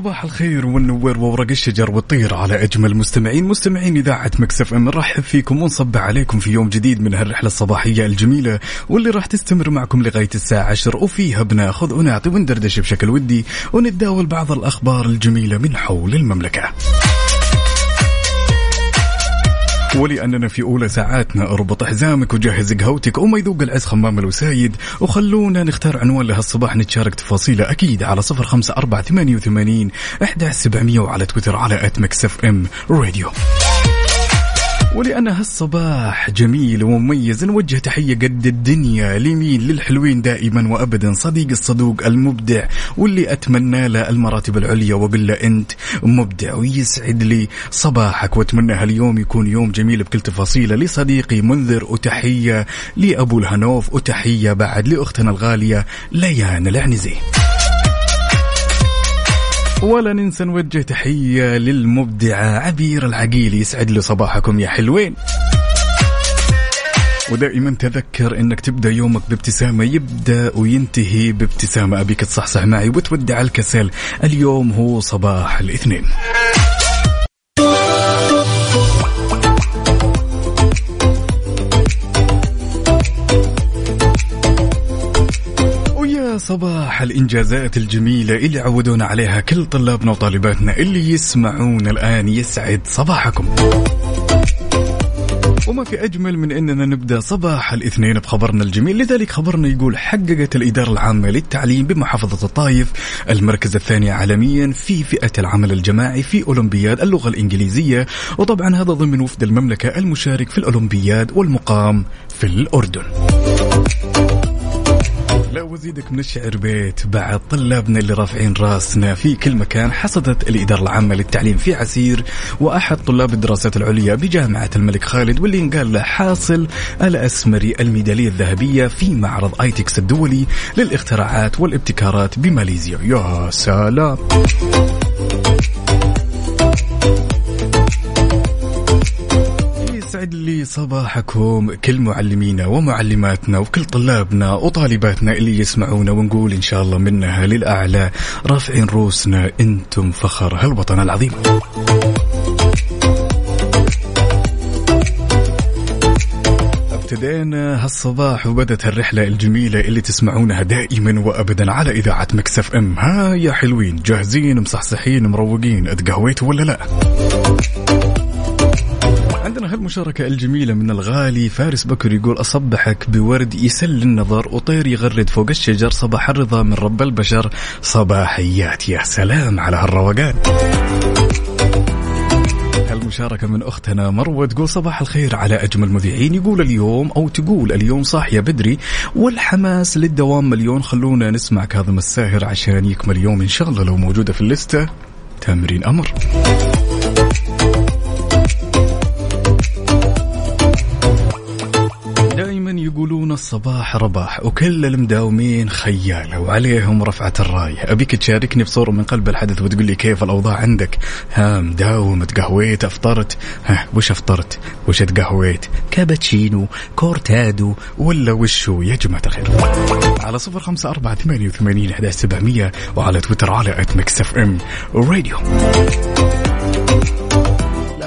صباح الخير والنور وورق الشجر والطير على أجمل مستمعين مستمعين إذاعة مكسف إم نرحب فيكم ونصبح عليكم في يوم جديد من هالرحلة الصباحية الجميلة واللي راح تستمر معكم لغاية الساعة 10 وفيها بناخذ ونعطي وندردش بشكل ودي ونتداول بعض الأخبار الجميلة من حول المملكة. ولأننا في أولى ساعاتنا أربط حزامك وجهز قهوتك وما يذوق العز خمام الوسايد. وخلونا نختار عنوان لهالصباح نتشارك تفاصيله أكيد على صفر خمسة أربعة ثمانية وثمانين أحد سبعمية وعلى تويتر على أت مكسف إم راديو. ولأن هالصباح جميل ومميز. نوجه تحية قد الدنيا لمين للحلوين دائما وأبدا. صديق الصدوق المبدع واللي أتمنى له المراتب العليا وأقول له أنت مبدع ويسعد لي صباحك. وأتمنى هاليوم يكون يوم جميل بكل تفاصيله. لصديقي منذر وتحية لأبو الهنوف وتحية بعد لأختنا الغالية ليان العنزي. ولا ننسى نوجه تحية للمبدعة عبير العقيل يسعد لي صباحكم يا حلوين. ودائما تذكر إنك تبدأ يومك بابتسامة يبدأ وينتهي بابتسامة. أبيك تصحصح معي وتودع الكسل. اليوم هو صباح الاثنين. صباح الإنجازات الجميلة اللي عودونا عليها كل طلابنا وطالباتنا اللي يسمعون الآن يسعد صباحكم. وما في أجمل من أننا نبدأ صباح الاثنين بخبرنا الجميل لذلك خبرنا يقول حققت الإدارة العامة للتعليم بمحافظة الطايف المركز الثاني عالميا في فئة العمل الجماعي في أولمبياد اللغة الإنجليزية وطبعا هذا ضمن وفد المملكة المشارك في الأولمبياد والمقام في الأردن. لا وزيدك من الشعر بيت بعد طلابنا اللي رافعين راسنا في كل مكان حصدت الإدارة العامة للتعليم في عسير وأحد طلاب الدراسات العليا بجامعة الملك خالد واللي انقال له حاصل الأسمري الميدالية الذهبية في معرض آيتكس الدولي للاختراعات والابتكارات بماليزيا. يا سلام. يسعد لي صباحكم كل معلمينا ومعلماتنا وكل طلابنا وطالباتنا اللي يسمعونا ونقول إن شاء الله منها للأعلى. رافعين روسنا إنتم فخر هالوطن العظيم. ابتدينا هالصباح وبدت هالرحلة الجميلة اللي تسمعونها دائما وابدا على إذاعة Mix FM. ها يا حلوين جاهزين مصحصحين مروقين أتقهويتوا ولا لا؟ عندنا هالمشاركة الجميلة من الغالي فارس بكر يقول أصبحك بورد يسر النظر وطير يغرد فوق الشجر صباح الرضا من رب البشر صباحيات يا سلام على هالروقان هالمشاركة من أختنا مروة تقول صباح الخير على أجمل مذيعين يقول اليوم أو تقول اليوم صاحية بدري والحماس للدوام مليون خلونا نسمع كاظم الساهر عشان يكمل يوم إن شاء الله لو موجودة في الليستة تمرين أمر. يقولون الصباح رباح وكل المداومين خيالة وعليهم رفعة الراية أبيك تشاركني بصورة من قلب الحدث وتقول لي كيف الأوضاع عندك؟ ها مداوم تقهويت أفطرت. ها وش أفطرت؟ وش تقهويت كابتشينو كورتادو ولا وشو يا جماعة الخير. على صفر خمسة أربعة ثمانية وثمانين أحد سبعمية وعلى تويتر على at Mix FM Radio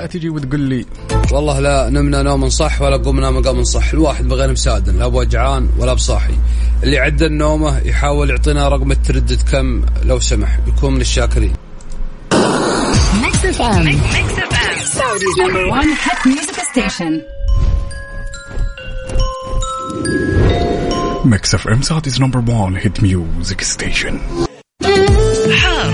لا تجي وتقول لي والله لا نمنا نوم صح ولا قمنا مقام صح. الواحد بغير مسادن لا بوجعان ولا بصاحي. اللي عدى النومة يحاول يعطينا رقم التردد كم لو سمح. يكون من الشاكرين. Mix FM Saudi's number one hit music station. Mix FM Saudi's number 1 hit music station حار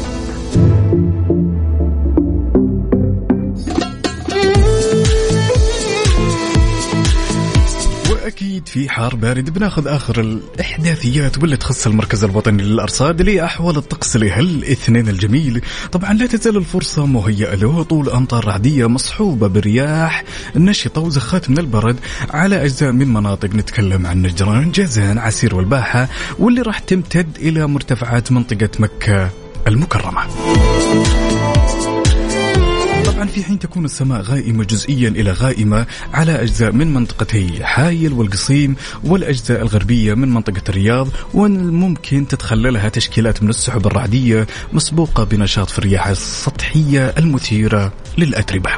أكيد في حار بارد بناخذ آخر الإحداثيات واللي تخص المركز الوطني للأرصاد لأحوال الطقس لهالاثنين الجميل. طبعا لا تزال الفرصة مهيئة لهطول أمطار رعدية مصحوبة برياح نشطه وزخات من البرد. على أجزاء من مناطق نتكلم عن نجران جازان عسير والباحة واللي راح تمتد إلى مرتفعات منطقة مكة المكرمة. طبعا في حين تكون السماء غائمة جزئيا إلى غائمة على أجزاء من منطقتي حايل والقصيم والأجزاء الغربية من منطقة الرياض والممكن تتخللها تشكيلات من السحب الرعدية مسبوقة بنشاط في الرياح السطحية المثيرة للأتربة.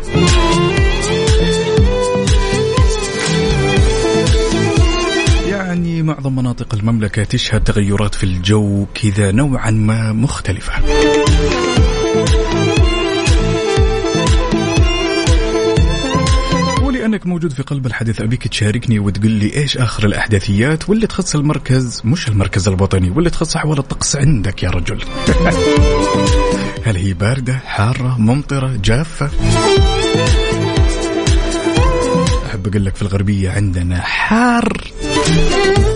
يعني معظم مناطق المملكة تشهد تغيرات في الجو كذا نوعا ما مختلفة. ولانك موجود في قلب الحدث أبيك تشاركني وتقول لي إيش آخر الأحداثيات؟ واللي تخص المركز مش المركز الوطني واللي تخص احوال الطقس عندك يا رجل. هل هي باردة حارة ممطرة جافة؟ أحب أقول لك في الغربية عندنا حار.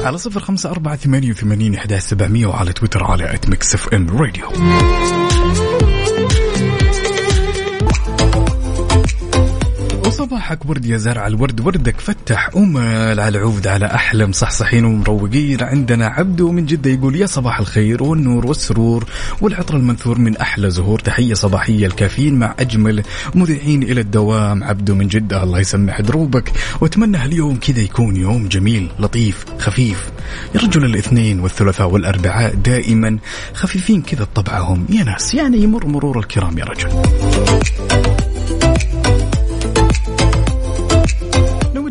على صفر خمسة أربعة ثمانية وثمانين إحدى سبعمية وعلى تويتر على at Mix FM Radio. وصباحك ورد يا زرع الورد وردك فتح أمل على عود على أحلى مصحصحين ومروقين. عندنا عبدو من جدة يقول يا صباح الخير والنور والسرور والعطر المنثور من أحلى زهور. تحية صباحية لكافيين مع أجمل مذيعين إلى الدوام. عبدو من جدة الله يسمح دروبك. وأتمنى هاليوم كذا يكون يوم جميل لطيف خفيف. يا رجل الاثنين والثلاثاء والأربعاء دائما خفيفين كذا بطبعهم يا ناس يعني يمر مرور الكرام يا رجل.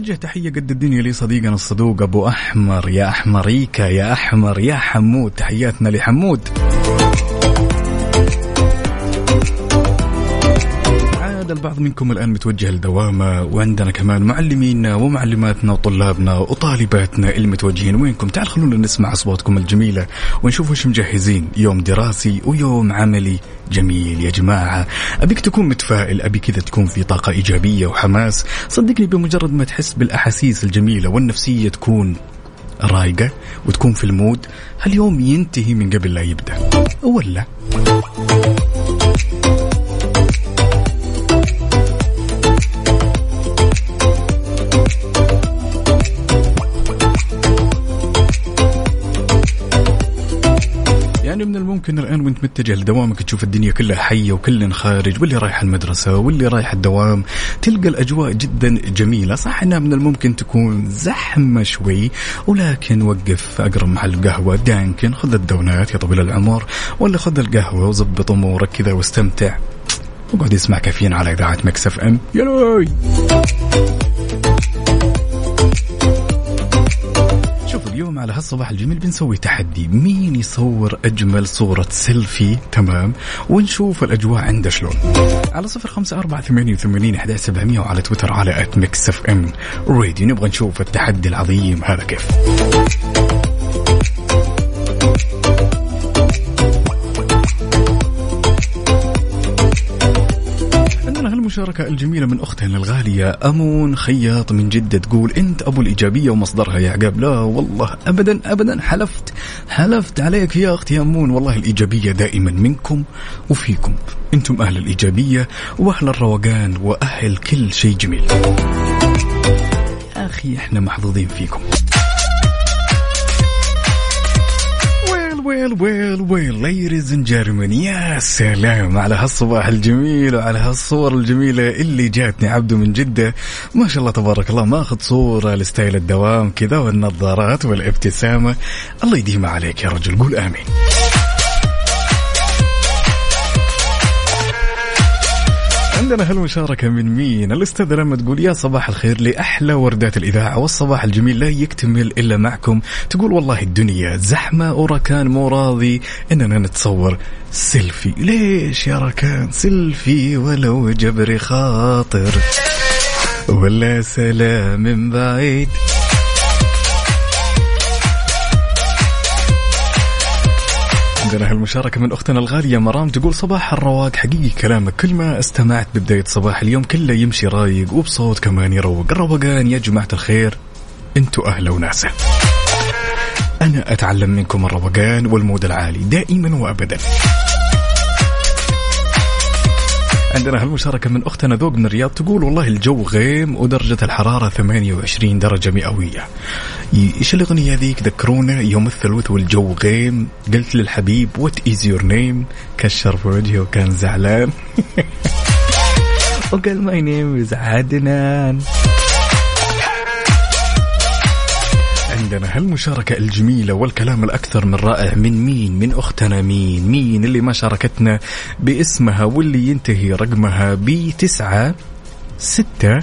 نوجه تحية قد الدنيا لصديقنا الصدوق أبو أحمر. يا أحمريكا يا أحمر يا حمود. تحياتنا لحمود. عاد البعض منكم الآن متوجه لدوامة وعندنا كمان معلمينا ومعلماتنا وطلابنا وطالباتنا اللي متوجهين وينكم؟ تعال خلونا نسمع أصواتكم الجميلة ونشوف وش مجهزين. يوم دراسي ويوم عملي جميل يا جماعة. أبيك تكون متفائل أبي كذا تكون في طاقة إيجابية وحماس. صدقني بمجرد ما تحس بالأحاسيس الجميلة والنفسية تكون رايقة وتكون في المود هاليوم ينتهي من قبل لا يبدأ. ولا من الممكن الآن وانت متجه لدوامك تشوف الدنيا كلها حية وكل خارج واللي رايح المدرسة واللي رايح الدوام تلقى الأجواء جدا جميلة. صح إنها من الممكن تكون زحمة شوي ولكن وقف في أقرب محل قهوة. Dunkin خذ الدونات يا طويل العمر ولا خذ القهوة وظبط أمورك كذا واستمتع. وقعد يسمع كافيين على إذاعة Mix FM. يلوي اليوم على هالصباح الجميل بنسوي تحدي. مين يصور أجمل صورة سيلفي؟ تمام. ونشوف الأجواء عنده شلون. على صفر خمسة أربعة ثمانية وثمانين أحد سبعمية وعلى تويتر على at Mix FM راديو نبغى نشوف التحدي العظيم. هذا كيف؟ عندنا هالمشاركة الجميلة من أختنا الغالية أمون خياط من جدة تقول أنت أبو الإيجابية ومصدرها يا عقاب. لا والله أبدا أبدا حلفت حلفت عليك يا أختي أمون. والله الإيجابية دائما منكم وفيكم. أنتم أهل الإيجابية وأهل الروقان وأهل كل شيء جميل. أخي إحنا محظوظين فيكم. ويل ويل ويل and gentlemen يا سلام على هالصباح الجميل وعلى هالصور الجميلة اللي جاتني. عبده من جدة ما شاء الله تبارك الله ماخذ صورة لستايل الدوام كذا والنظارات والابتسامة. الله يديمها عليك يا رجل قول آمين. عندنا هالمشاركة من مين؟ الأستاذة لمى تقول يا صباح الخير لأحلى وردات الإذاعة والصباح الجميل لا يكتمل إلا معكم. تقول والله الدنيا زحمة وركان مو راضي إننا نتصور سيلفي. ليش يا ركان؟ سيلفي ولو جبري خاطر ولا سلام من بعيد. عندنا هالمشاركة من أختنا الغالية مرام تقول صباح الرواق حقيقي كلامك. كل ما استمعت ببداية صباح اليوم كله يمشي رايق وبصوت كمان يروق. الروقان يا جماعة الخير. أنتوا أهلا وناسه أنا أتعلم منكم الروقان والمود العالي دائما وابدا. عندنا هالمشاركة من أختنا ذوق من الرياض تقول والله الجو غيم ودرجة الحرارة 28 درجة مئوية. إيش الأغنية ذيك ذكرونا يوم الثلاث والجو غيم. قلت للحبيب what is your name كشر في وجهه وكان زعلان. وقال my name is عدنان. عندنا. هالمشاركة الجميلة والكلام الأكثر من رائع؟ من مين؟ من أختنا مين؟ مين اللي ما شاركتنا باسمها واللي ينتهي رقمها بتسعة ستة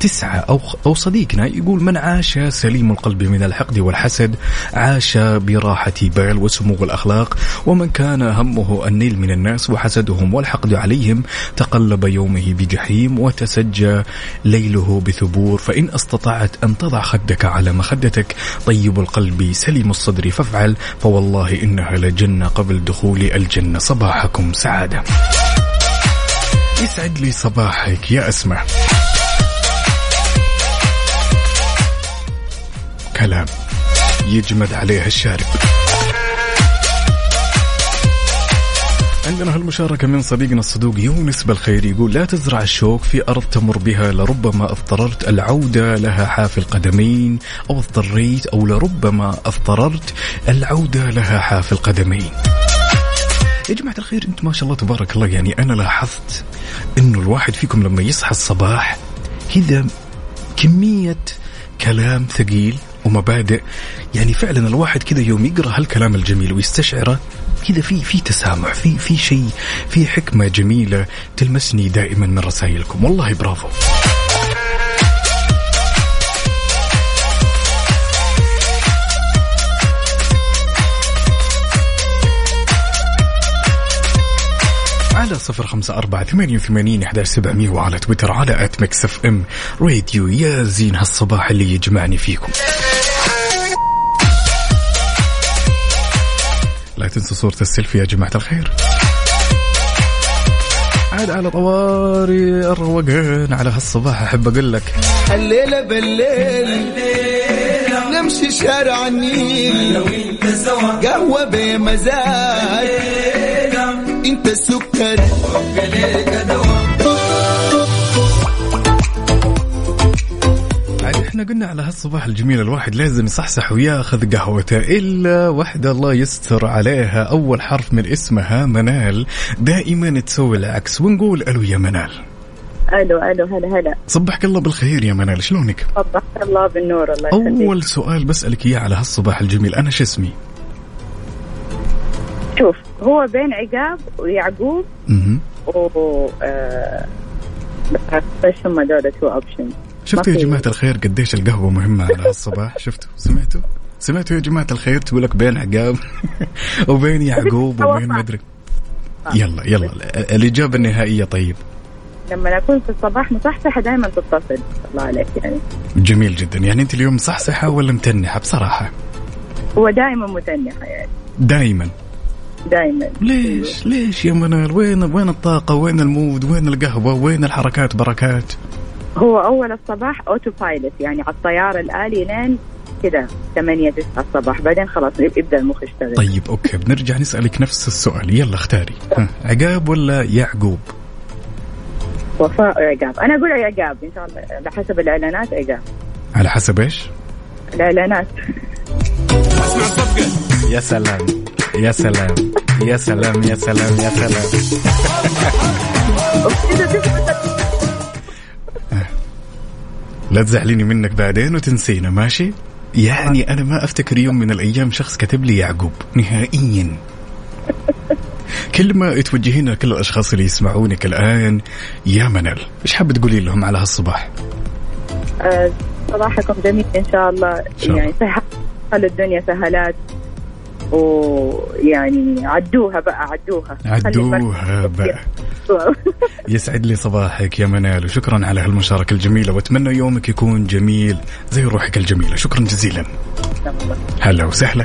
تسعة أو, أو صديقنا يقول من عاش سليم القلب من الحقد والحسد عاش براحة بال وسمو الأخلاق ومن كان همه النيل من الناس وحسدهم والحقد عليهم تقلب يومه بجحيم وتسجى ليله بثبور فإن استطعت أن تضع خدك على مخدتك طيب القلب سليم الصدر فافعل فوالله إنها لجنة قبل دخول الجنة صباحكم سعادة. يسعد لي صباحك يا أسماء. كلام يجمد عليه الشارب عندنا هالمشاركة من صديقنا الصدوق يونس بالخير يقول لا تزرع الشوك في أرض تمر بها لربما اضطررت العودة لها حافي القدمين أو اضطريت أو لربما اضطررت العودة لها حافي القدمين يا جماعة الخير أنتم ما شاء الله تبارك الله يعني أنا لاحظت إنه الواحد فيكم لما يصحى الصباح كذا كمية كلام ثقيل ومبادئ. يعني فعلا الواحد كذا يوم يقرأ هالكلام الجميل ويستشعره كذا في في تسامح في في شيء في حكمة جميلة تلمسني دائما من رسائلكم. والله برافو. على صفر خمسة أربعة ثمانية وثمانين إحداش سبعمية وعلى تويتر على at Mix FM Radio يا زين هالصباح اللي يجمعني فيكم. لا تنسوا صورة السيلفي يا جماعة الخير. عاد على طواري الروقان على هالصباح أحب أقول لك. الليلة بالليل نمشي شارع النيل. قهوة بمزاج. انت السكر إحنا قلنا على هالصباح الجميل الواحد لازم يصحصح وياخذ قهوته إلا واحدة الله يستر عليها. أول حرف من اسمها منال. دائما تسوي العكس ونقول ألو يا منال. ألو ألو هلا هلا. صبحك الله بالخير يا منال. شلونك؟ صبحك الله بالنور الله يخليك. أول سؤال بسألك إياه على هالصباح الجميل. أنا شو اسمي؟ شوف هو بين عقاب ويعقوب مهم. و آه، إيش هم دول two option شفتوا يا جماعة الخير قديش القهوة مهمة على هالصباح شفتوا؟ سمعتوا؟ سمعتوا يا جماعة الخير؟ تقول لك بين عقاب وبين يعقوب وبين مدري يلا يلا. ال- الإجابة النهائية طيب. لما اكون في الصباح مصحصحة دائما تتصل. الله عليك يعني. جميل جدا. يعني أنت اليوم صحصحة ولا متنحة؟ بصراحة. هو دائما متنحة يعني. دائما دائما ليش؟ ليش يا منال؟ وين وين الطاقة؟ وين ال mood؟ وين القهوة؟ وين الحركات؟ بركات. هو أول الصباح autopilot يعني على الطيار الآلي لين كذا 8 9 الصباح. بعدين خلاص يبدأ المخ يشتغل. طيب okay بنرجع نسألك نفس السؤال. يلا اختاري. ها، عقاب ولا يعقوب؟ وفاء عقاب أنا أقول عقاب إن شاء الله. على حسب الإعلانات عقاب. على حسب إيش؟ الإعلانات. يا سلام. يا سلام. يا سلام يا سلام يا سلام. لا تزعليني منك بعدين وتنسينا ماشي؟ يعني أنا ما أفتكر يوم من الأيام شخص كتب لي يعقوب نهائيا. كلمة توجهين لكل الأشخاص اللي يسمعونك الآن يا منال إيش حابة تقولي لهم على هالصباح؟ آه، صباحكم جميل إن شاء الله. شاء الله. يعني سهل خلوا الدنيا سهلات. ويعني عدوها بقى عدوها. عدوها بقى. يسعد لي صباحك يا منال وشكرا على هالمشاركة الجميلة وأتمنى يومك يكون جميل زي روحك الجميلة. شكرا جزيلا. هلا وسهلا.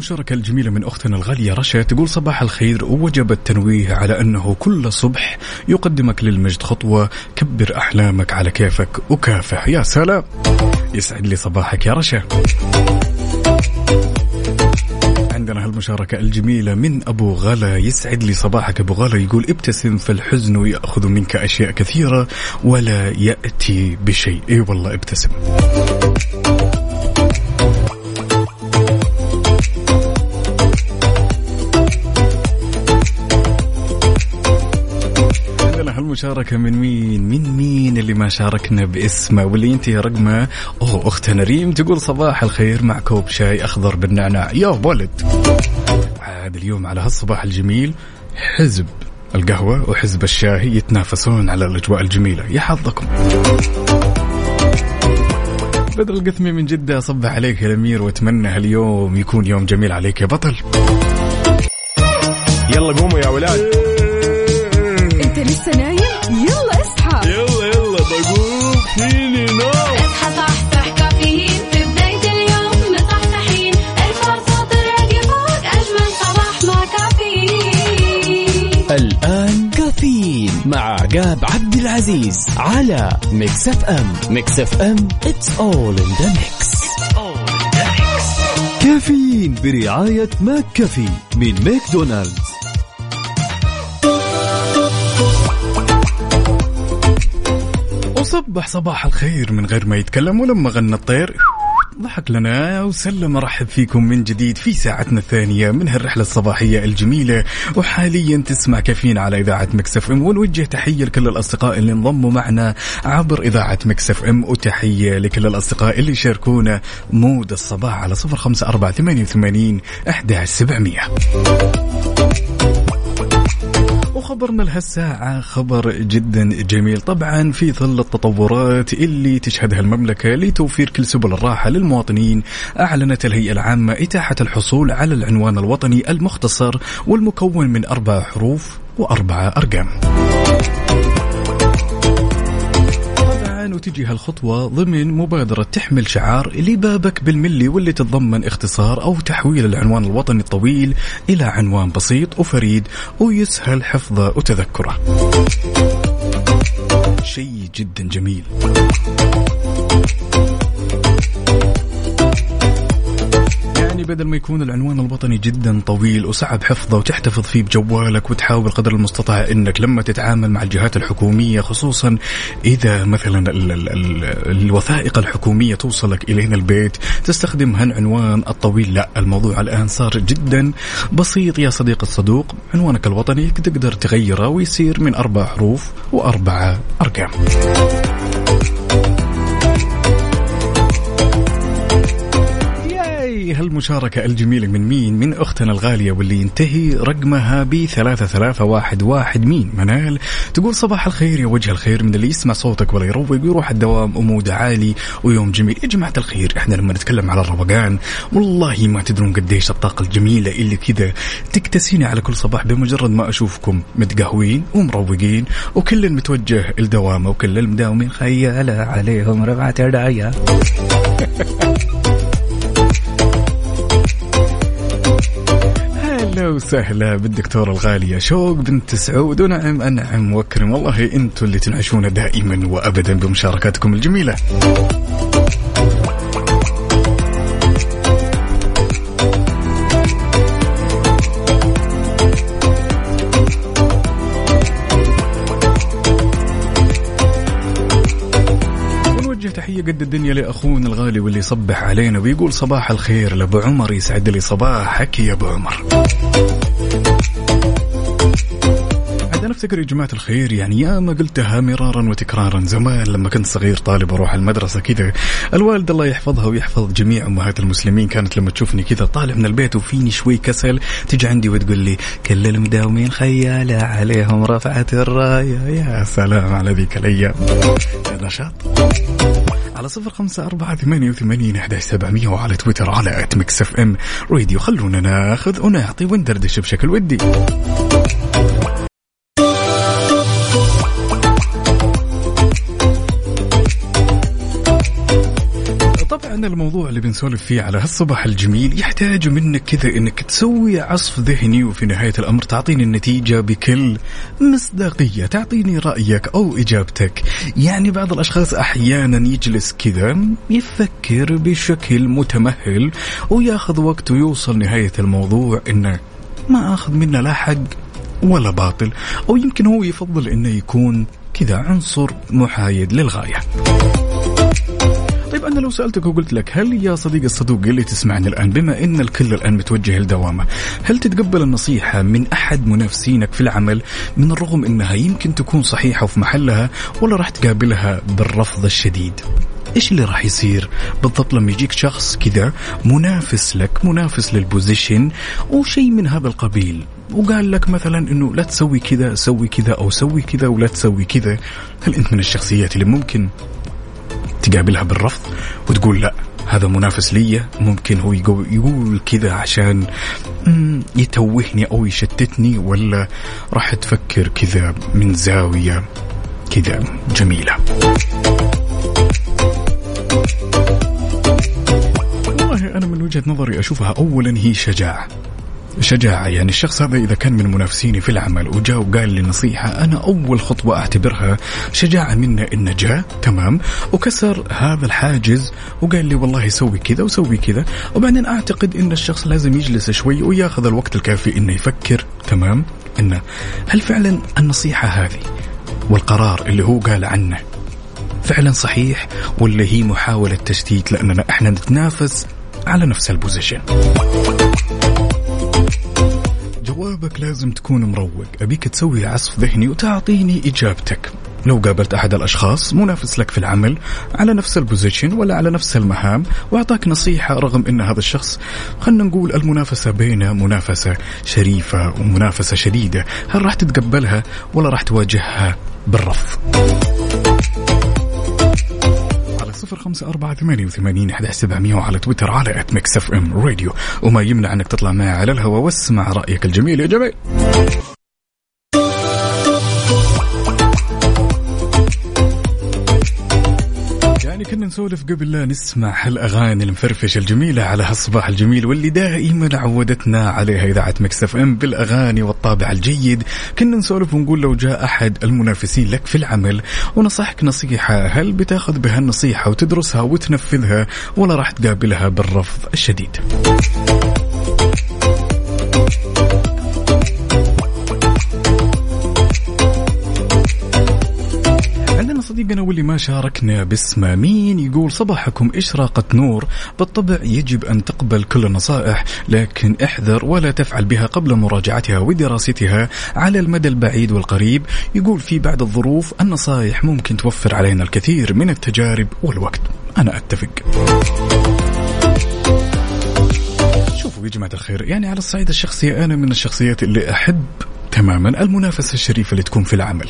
المشاركة الجميلة من أختنا الغالية رشا تقول صباح الخير ووجب التنويه على أنه كل صبح يقدمك للمجد خطوة كبر أحلامك على كيفك وكافح. يا سلام. يسعد لي صباحك يا رشا. عندنا هالمشاركة الجميلة من أبو غلا. يسعد لي صباحك أبو غلا. يقول ابتسم فالحزن يأخذ منك أشياء كثيرة ولا يأتي بشيء. إي والله ابتسم. هالمشاركة من مين؟ من مين اللي ما شاركنا باسمه واللي ينتهي رقمه؟ أوه أختنا ريم تقول صباح الخير مع كوب شاي أخضر بالنعناع، يا ولد. عاد اليوم على هالصباح الجميل حزب القهوة وحزب الشاي يتنافسون على الأجواء الجميلة يا حظكم بدر القثمي من جدة أصبح عليك يا الأمير وأتمنى هاليوم يكون يوم جميل عليك يا بطل يلا قوموا يا ولاد مع عقاب عبد العزيز على Mix FM Mix FM it's all in the mix. كافيين برعاية McCafé من ماكدونالدز. وصبح صباح الخير من غير ما يتكلم ولما غنى الطير. ضحك لنا وسلم رحب فيكم من جديد في ساعتنا الثانية من هالرحلة الصباحية الجميلة. وحاليا تسمع كافيين على إذاعة Mix FM ونوجه تحية لكل الأصدقاء اللي انضموا معنا عبر إذاعة Mix FM وتحية لكل الأصدقاء اللي شاركونا mood الصباح على صفر خمسة أربعة ثمانية وثمانين أحد سبعمية. وخبرنا لهالساعة خبر جدا جميل. طبعا في ظل التطورات اللي تشهدها المملكة لتوفير كل سبل الراحة للمواطنين أعلنت الهيئة العامة إتاحة الحصول على العنوان الوطني المختصر والمكون من أربع حروف وأربعة أرقام. طبعا وتجي هالخطوة ضمن مبادرة تحمل شعار لبابك بالملي واللي تتضمن اختصار أو تحويل العنوان الوطني الطويل إلى عنوان بسيط وفريد ويسهل حفظه وتذكره. شيء جدا جميل. يعني بدل ما يكون العنوان الوطني جدا طويل وصعب حفظه وتحتفظ فيه بجوالك وتحاول قدر المستطاع إنك لما تتعامل مع الجهات الحكومية خصوصا إذا مثلا ال ال ال الوثائق الحكومية توصلك إلينا البيت تستخدم هالعنوان الطويل. لا الموضوع الآن صار جدا بسيط. يا صديق الصدوق عنوانك الوطني تقدر تغيره ويصير من أربع حروف واربعه أرقام. هالمشاركة الجميلة من مين؟ من أختنا الغالية واللي ينتهي رقمها ب ثلاثة ثلاثة واحد واحد مين؟ منال تقول صباح الخير يا وجه الخير من اللي يسمع صوتك ولا يروق ويروح الدوام وموده عالي ويوم جميل يا جماعة الخير إحنا لما نتكلم على الروقان والله ما تدرون قديش الطاقة الجميلة اللي كذا تكتسيني على كل صباح بمجرد ما أشوفكم متقهوين ومروقين وكل متوجه الدوامة وكل المداومين خيالة عليهم رفعة يدايا وسهلا بالدكتورة الغالية شوق بنت سعود. ونعم أنعم وأكرم. والله أنتم اللي تنعشونا دائما وأبدا بمشاركاتكم الجميلة. قد الدنيا لأخونا الغالي واللي يصبح علينا ويقول صباح الخير لأبو عمر يسعد لي صباحك يا أبو عمر. أفتكر يا جماعة الخير يعني يا ما قلتها مرارا وتكرارا. زمان لما كنت صغير طالب أروح المدرسة كذا الوالده الله يحفظها ويحفظ جميع أمهات المسلمين. كانت لما تشوفني كذا طالع من البيت وفيني شوي كسل تجي عندي وتقول لي كل المداومين خيالة عليهم رفعت الراية. يا سلام على ذيك الأيام. يا نشاط. على صفر خمسة أربعة ثمانية وثمانين أحد سبعمية وعلى تويتر على at Mix FM Radio خلونا ناخذ ونعطي وندردش بشكل ودي. طبعا الموضوع اللي بنسولف فيه على هالصباح الجميل يحتاج منك كذا إنك تسوي عصف ذهني وفي نهاية الأمر تعطيني النتيجة بكل مصداقية، تعطيني رأيك أو إجابتك. يعني بعض الأشخاص أحيانا يجلس كذا يفكر بشكل متمهل وياخذ وقت ويوصل نهاية الموضوع إنه ما آخذ منه لا حق ولا باطل أو يمكن هو يفضل إنه يكون كذا عنصر محايد للغاية. طيب أنا لو سألتك وقلت لك هل يا صديق الصدوق اللي تسمعني الآن بما أن الكل الآن متوجه لدوامة هل تتقبل النصيحة من أحد منافسينك في العمل من الرغم أنها يمكن تكون صحيحة وفي محلها ولا راح تقابلها بالرفض الشديد؟ إيش اللي راح يصير؟ بالضبط لما يجيك شخص كذا منافس لك منافس لل position وشيء من هذا القبيل وقال لك مثلا إنه لا تسوي كذا سوي كذا أو سوي كذا ولا تسوي كذا هل أنت من الشخصيات اللي ممكن تقابلها بالرفض وتقول لا هذا منافس لي ممكن هو يقول, كذا عشان يتوهني أو يشتتني ولا راح تفكر كذا من زاوية كذا جميلة. والله أنا من وجهة نظري أشوفها اولا هي شجاعة. شجاعة يعني الشخص هذا إذا كان من منافسيني في العمل وجاء وقال لي نصيحة أنا أول خطوة أعتبرها شجاعة منه إنه جاء تمام وكسر هذا الحاجز وقال لي والله سوي كذا وسوي كذا وبعدين أعتقد إن الشخص لازم يجلس شوي وياخذ الوقت الكافي إنه يفكر تمام إنه هل فعلا النصيحة هذه والقرار اللي هو قال عنه فعلا صحيح ولا هي محاولة تشتيت؟ لأننا إحنا نتنافس على نفس ال position جوابك لازم تكون مروق. أبيك تسوي عصف ذهني وتعطيني إجابتك. لو قابلت أحد الأشخاص منافس لك في العمل على نفس ال position ولا على نفس المهام وأعطاك نصيحة رغم أن هذا الشخص خلنا نقول المنافسة بينه منافسة شريفة ومنافسة شديدة. هل راح تتقبلها ولا راح تواجهها بالرفض؟ صفر خمسة أربعة ثمانية وثمانين أحد سبعمية وعلى تويتر على at Mix FM Radio وما يمنع أنك تطلع معي على الهواء واسمع رأيك الجميل يا جميل. يعني كنا نسولف قبل لا نسمع هالأغاني المفرفشة الجميلة على هالصباح الجميل واللي دائما عودتنا عليها إذاعة Mix FM بالأغاني والطابع الجيد. كنا نسولف ونقول لو جاء أحد المنافسين لك في العمل ونصحك نصيحة هل بتاخذ بهالنصيحة وتدرسها وتنفذها ولا راح تقابلها بالرفض الشديد؟ صديقنا واللي ما شاركنا باسمه مين يقول صباحكم إشراقة نور؟ بالطبع يجب أن تقبل كل النصائح لكن احذر ولا تفعل بها قبل مراجعتها ودراستها. على المدى البعيد والقريب يقول في بعض الظروف النصائح ممكن توفر علينا الكثير من التجارب والوقت. أنا أتفق. شوفوا يا جماعة الخير يعني على الصعيد الشخصي أنا من الشخصيات اللي أحب تماما المنافسة الشريفة اللي تكون في العمل.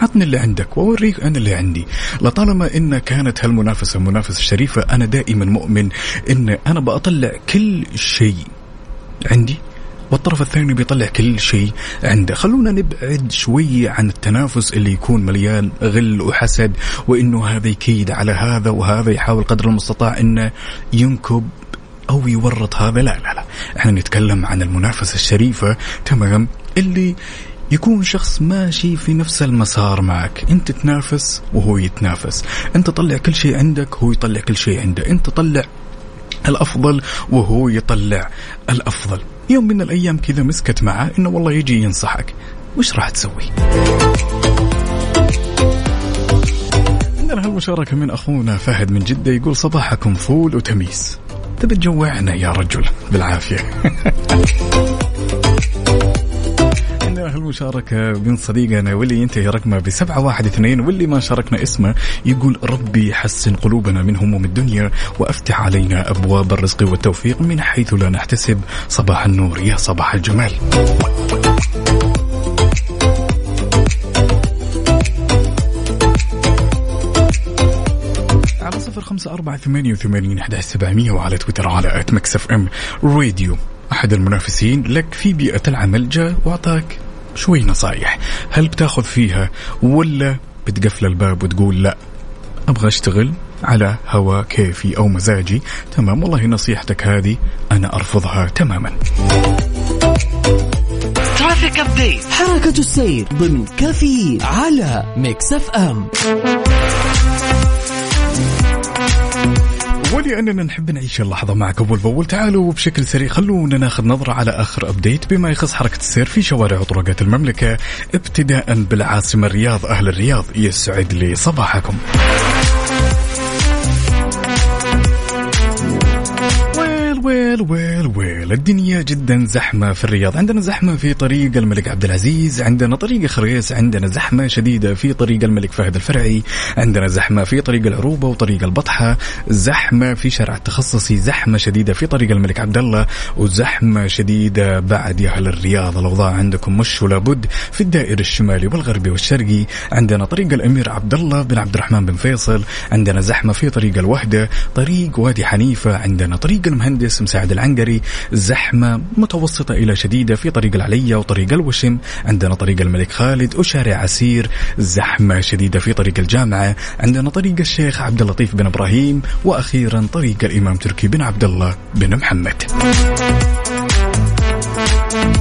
عطني اللي عندك وأوريك أنا اللي عندي. لطالما إن كانت هالمنافسة منافسة شريفة أنا دائما مؤمن إن أنا بطلع كل شيء عندي والطرف الثاني بيطلع كل شيء عنده. خلونا نبعد شوي عن التنافس اللي يكون مليان غل وحسد وإنه هذا يكيد على هذا وهذا يحاول قدر المستطاع انه ينكب أو يورط هذا. لا لا لا. إحنا نتكلم عن المنافسة الشريفة تمام؟ اللي يكون شخص ماشي في نفس المسار معك. انت تنافس وهو يتنافس. انت طلع كل شيء عندك هو يطلع كل شيء عنده. انت طلع الأفضل وهو يطلع الأفضل. يوم من الأيام كذا مسكت معه إنه والله يجي ينصحك. وش راح تسوي؟ عندنا هالمشاركة من أخونا فهد من جدة يقول صباحكم فول وتميس. تبي تجوعنا يا رجل؟ بالعافية. هالمشاركة من صديقنا واللي ينتهي رقمه واحد اثنين واللي ما شاركنا اسمه يقول ربي حسن قلوبنا من هموم الدنيا وأفتح علينا أبواب الرزق والتوفيق من حيث لا نحتسب. صباح النور يا صباح الجمال. على صفر خمسة أربعة ثمانية وثمانين أحد سبعمية وعلى تويتر على at Mix FM. Radio. أحد المنافسين لك في بيئة العمل جاء وأعطاك. شوي نصايح. هل بتاخذ فيها ولا بتقفل الباب وتقول لا أبغى أشتغل على هوا كيفي أو مزاجي؟ تمام والله نصيحتك هذه أنا أرفضها تماما. traffic update حركة السير ضمن كافيين على Mix FM. ولأننا نحب نعيش اللحظة معك أول بأول تعالوا بشكل سريع خلونا ناخذ نظرة على آخر update بما يخص حركة السير في شوارع وطرقات المملكة ابتداء بالعاصمة الرياض أهل الرياض. يسعد لي صباحكم. ويل ويل ويل. الدنيا جدا زحمة في الرياض. عندنا زحمة في طريق الملك عبد العزيز. عندنا طريق خريس. عندنا زحمة شديدة في طريق الملك فهد الفرعي. عندنا زحمة في طريق العروبة وطريق البطحة. زحمة في شارع التخصصي. زحمة شديدة في طريق الملك عبد الله. وزحمة شديدة بعد يا أهل الرياض. الأوضاع عندكم مش ولا بد في الدائر الشمالي والغربي والشرقي. عندنا طريق الأمير عبد الله بن عبد الرحمن بن فيصل. عندنا زحمة في طريق الوهدة طريق وادي حنيفة. عندنا طريق المهندس مساعد العنقري زحمة متوسطة إلى شديدة في طريق العليا وطريق الوشم. عندنا طريق الملك خالد وشارع عسير. زحمة شديدة في طريق الجامعة. عندنا طريق الشيخ عبد اللطيف بن إبراهيم. وأخيرا طريق الإمام تركي بن عبد الله بن محمد.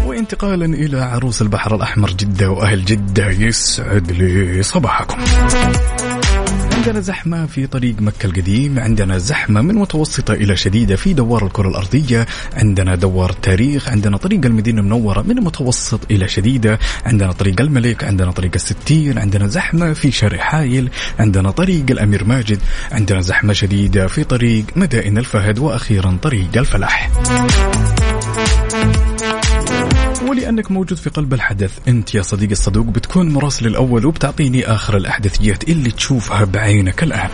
وانتقالا إلى عروس البحر الأحمر جدة وأهل جدة يسعد لي صباحكم. عندنا زحمة في طريق مكة القديم عندنا زحمة من متوسطة إلى شديدة في دوار الكرة الأرضية عندنا دوار التاريخ عندنا طريق المدينة المنورة من متوسط إلى شديدة عندنا طريق الملك عندنا طريق الستين عندنا زحمة في شارع حايل عندنا طريق الأمير ماجد عندنا زحمة شديدة في طريق مدائن الفهد وأخيرا طريق الفلاح. ولأنك موجود في قلب الحدث. أنت يا صديقي الصدوق بتكون مراسل الأول وبتعطيني آخر الأحداثيات اللي تشوفها بعينك الآن.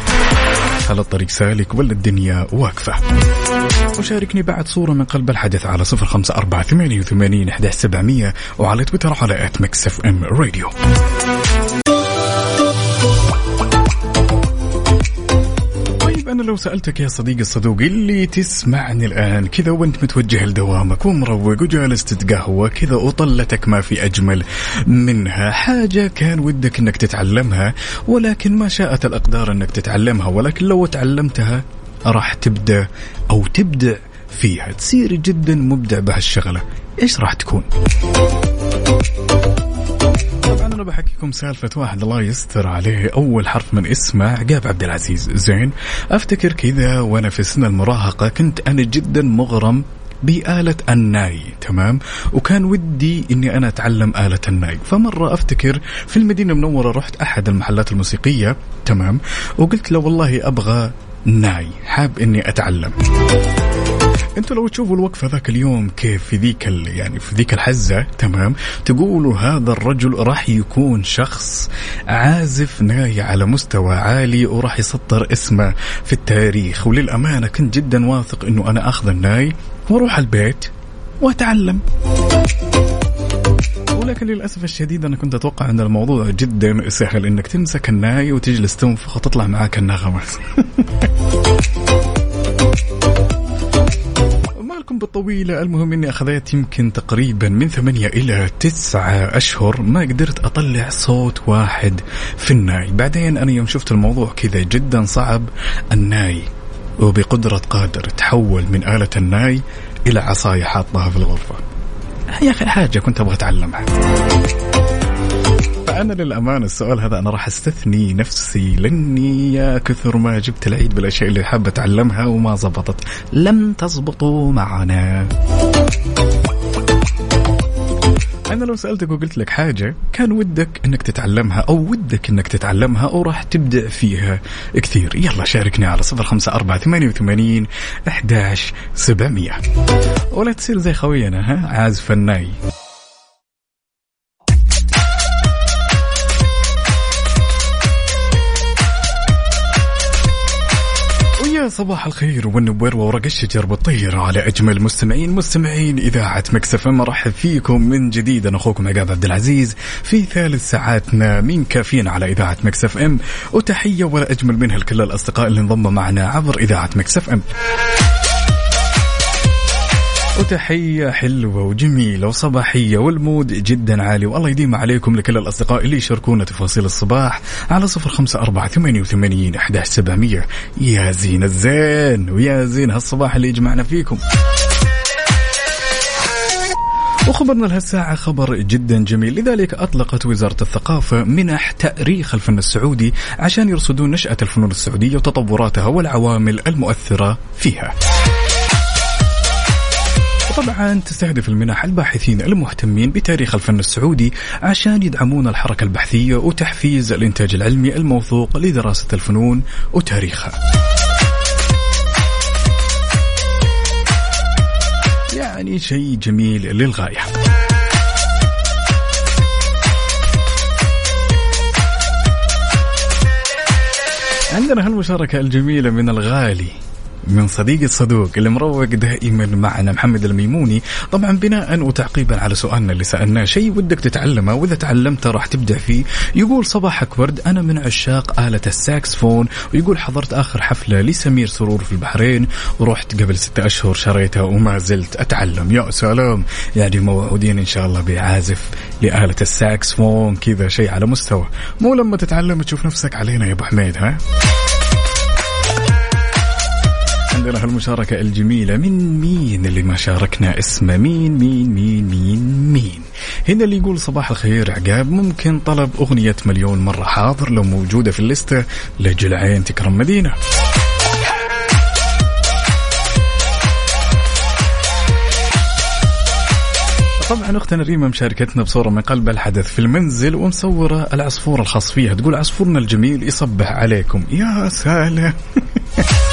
هل الطريق سالك ولا الدنيا واقفة؟ وشاركني بعد صورة من قلب الحدث على صفر خمسة أربعة ثمانية وثمانين وعلى تويتر على at Mix FM Radio أنا لو سألتك يا صديقي الصدوق اللي تسمعني الآن كذا وأنت متوجه لدوامك ومروق وجالس تتقهوى كذا وطلتك ما في أجمل منها. حاجة كان ودك أنك تتعلمها ولكن ما شاءت الأقدار أنك تتعلمها ولكن لو تعلمتها راح تبدأ أو تبدع فيها. تصير جدا مبدع بهالشغلة. إيش راح تكون؟ أنا بحكيكم سالفة واحد الله يستر عليه. أول حرف من اسمه عقاب عبد العزيز. زين. أفتكر كذا وأنا في سن المراهقة كنت أنا جدا مغرم بآلة الناي تمام؟ وكان ودي إني أنا أتعلم آلة الناي. فمرة أفتكر في المدينة المنورة رحت أحد المحلات الموسيقية تمام؟ وقلت له والله أبغى ناي حاب إني أتعلم. أنتوا لو تشوفوا الوقفة ذاك اليوم كيف في ذيك يعني في ذيك الحزة تمام؟ تقولوا هذا الرجل راح يكون شخص عازف ناي على مستوى عالي وراح يسطر اسمه في التاريخ. وللأمانة كنت جدا واثق إنه أنا آخذ الناي وأروح البيت وأتعلم. ولكن للأسف الشديد أنا كنت أتوقع أن الموضوع جدا سهل إنك تمسك الناي وتجلس تنفخ وتطلع معاك النغمة. مالكم بالطويلة المهم إني أخذت يمكن تقريبا من ثمانية إلى تسعة أشهر ما قدرت أطلع صوت واحد في الناي. بعدين أنا يوم شفت الموضوع كذا جدا صعب. الناي وبقدرة قادر تحول من آلة الناي إلى عصاية حاطها في الغرفة. يا أخي حاجة كنت أبغى أتعلمها. فأنا للأمانة السؤال هذا أنا راح أستثني نفسي لأني يا كثر ما جبت العيد بالأشياء اللي حاب أتعلمها وما زبطت. لم تزبطوا معنا. أنا لو سألتك وقلت لك حاجة كان ودك إنك تتعلمها أو ودك إنك تتعلمها وراح تبدع فيها. كثير. يلا شاركني على صفر خمسة أربعة ثمانية وثمانين أحداش سبعمية. ولا تصير زي خوينا ها؟ عازف الناي ويا صباح الخير والنوير وورق الشجر بالطير على أجمل مستمعين مستمعين إذاعة Mix FM. أرحب فيكم من جديد أنا أخوكم عقاب عبد العزيز في ثالث ساعاتنا من كافيين على إذاعة Mix FM. وتحية ولا أجمل منها لكل الأصدقاء اللي انضموا معنا عبر إذاعة Mix FM. وتحية حلوة وجميلة وصباحية والمود جدا عالي والله يديم عليكم لكل الأصدقاء اللي يشاركونا تفاصيل الصباح على صفر خمسة أربعة ثمانية وثمانين أحداش سبعمية. يا زين الزين ويا زين هالصباح اللي يجمعنا فيكم. وخبرنا لهالساعة خبر جدا جميل لذلك أطلقت وزارة الثقافة منح تأريخ الفن السعودي عشان يرصدون نشأة الفنون السعودية وتطوراتها والعوامل المؤثرة فيها. طبعا تستهدف المنح الباحثين المهتمين بتاريخ الفن السعودي عشان يدعمون الحركة البحثية وتحفيز الإنتاج العلمي الموثوق لدراسة الفنون وتاريخها. يعني شيء جميل للغاية. عندنا هالمشاركة الجميلة من الغالي. من صديق الصدوق اللي مروق دائما معنا محمد الميموني. طبعا بناء وتعقيبا على سؤالنا اللي سألناه شيء ودك تتعلمه؟ وإذا تعلمته راح تبدع فيه. يقول صباحك ورد أنا من عشاق آلة الساكسفون. ويقول حضرت آخر حفلة لسمير سرور في البحرين. ورحت قبل ستة أشهر شريتها وما زلت أتعلم. يا سلام! يعني موعودين إن شاء الله بعازف لآلة الساكسفون. كذا شيء على مستوى. مو لما تتعلم تشوف نفسك علينا يا أبو حميد ها؟ عندنا هالمشاركة الجميلة من مين اللي ما شاركنا اسمه؟ مين مين مين مين مين؟ هنا اللي يقول صباح الخير عقاب ممكن طلب أغنية مليون مرة حاضر لو موجودة في الليستة لجل عين تكرم مدينة. طبعا أختنا ريما مشاركتنا بصورة من قلب الحدث في المنزل ومصوره العصفور الخاص فيها. تقول عصفورنا الجميل يصبح عليكم. يا سلام.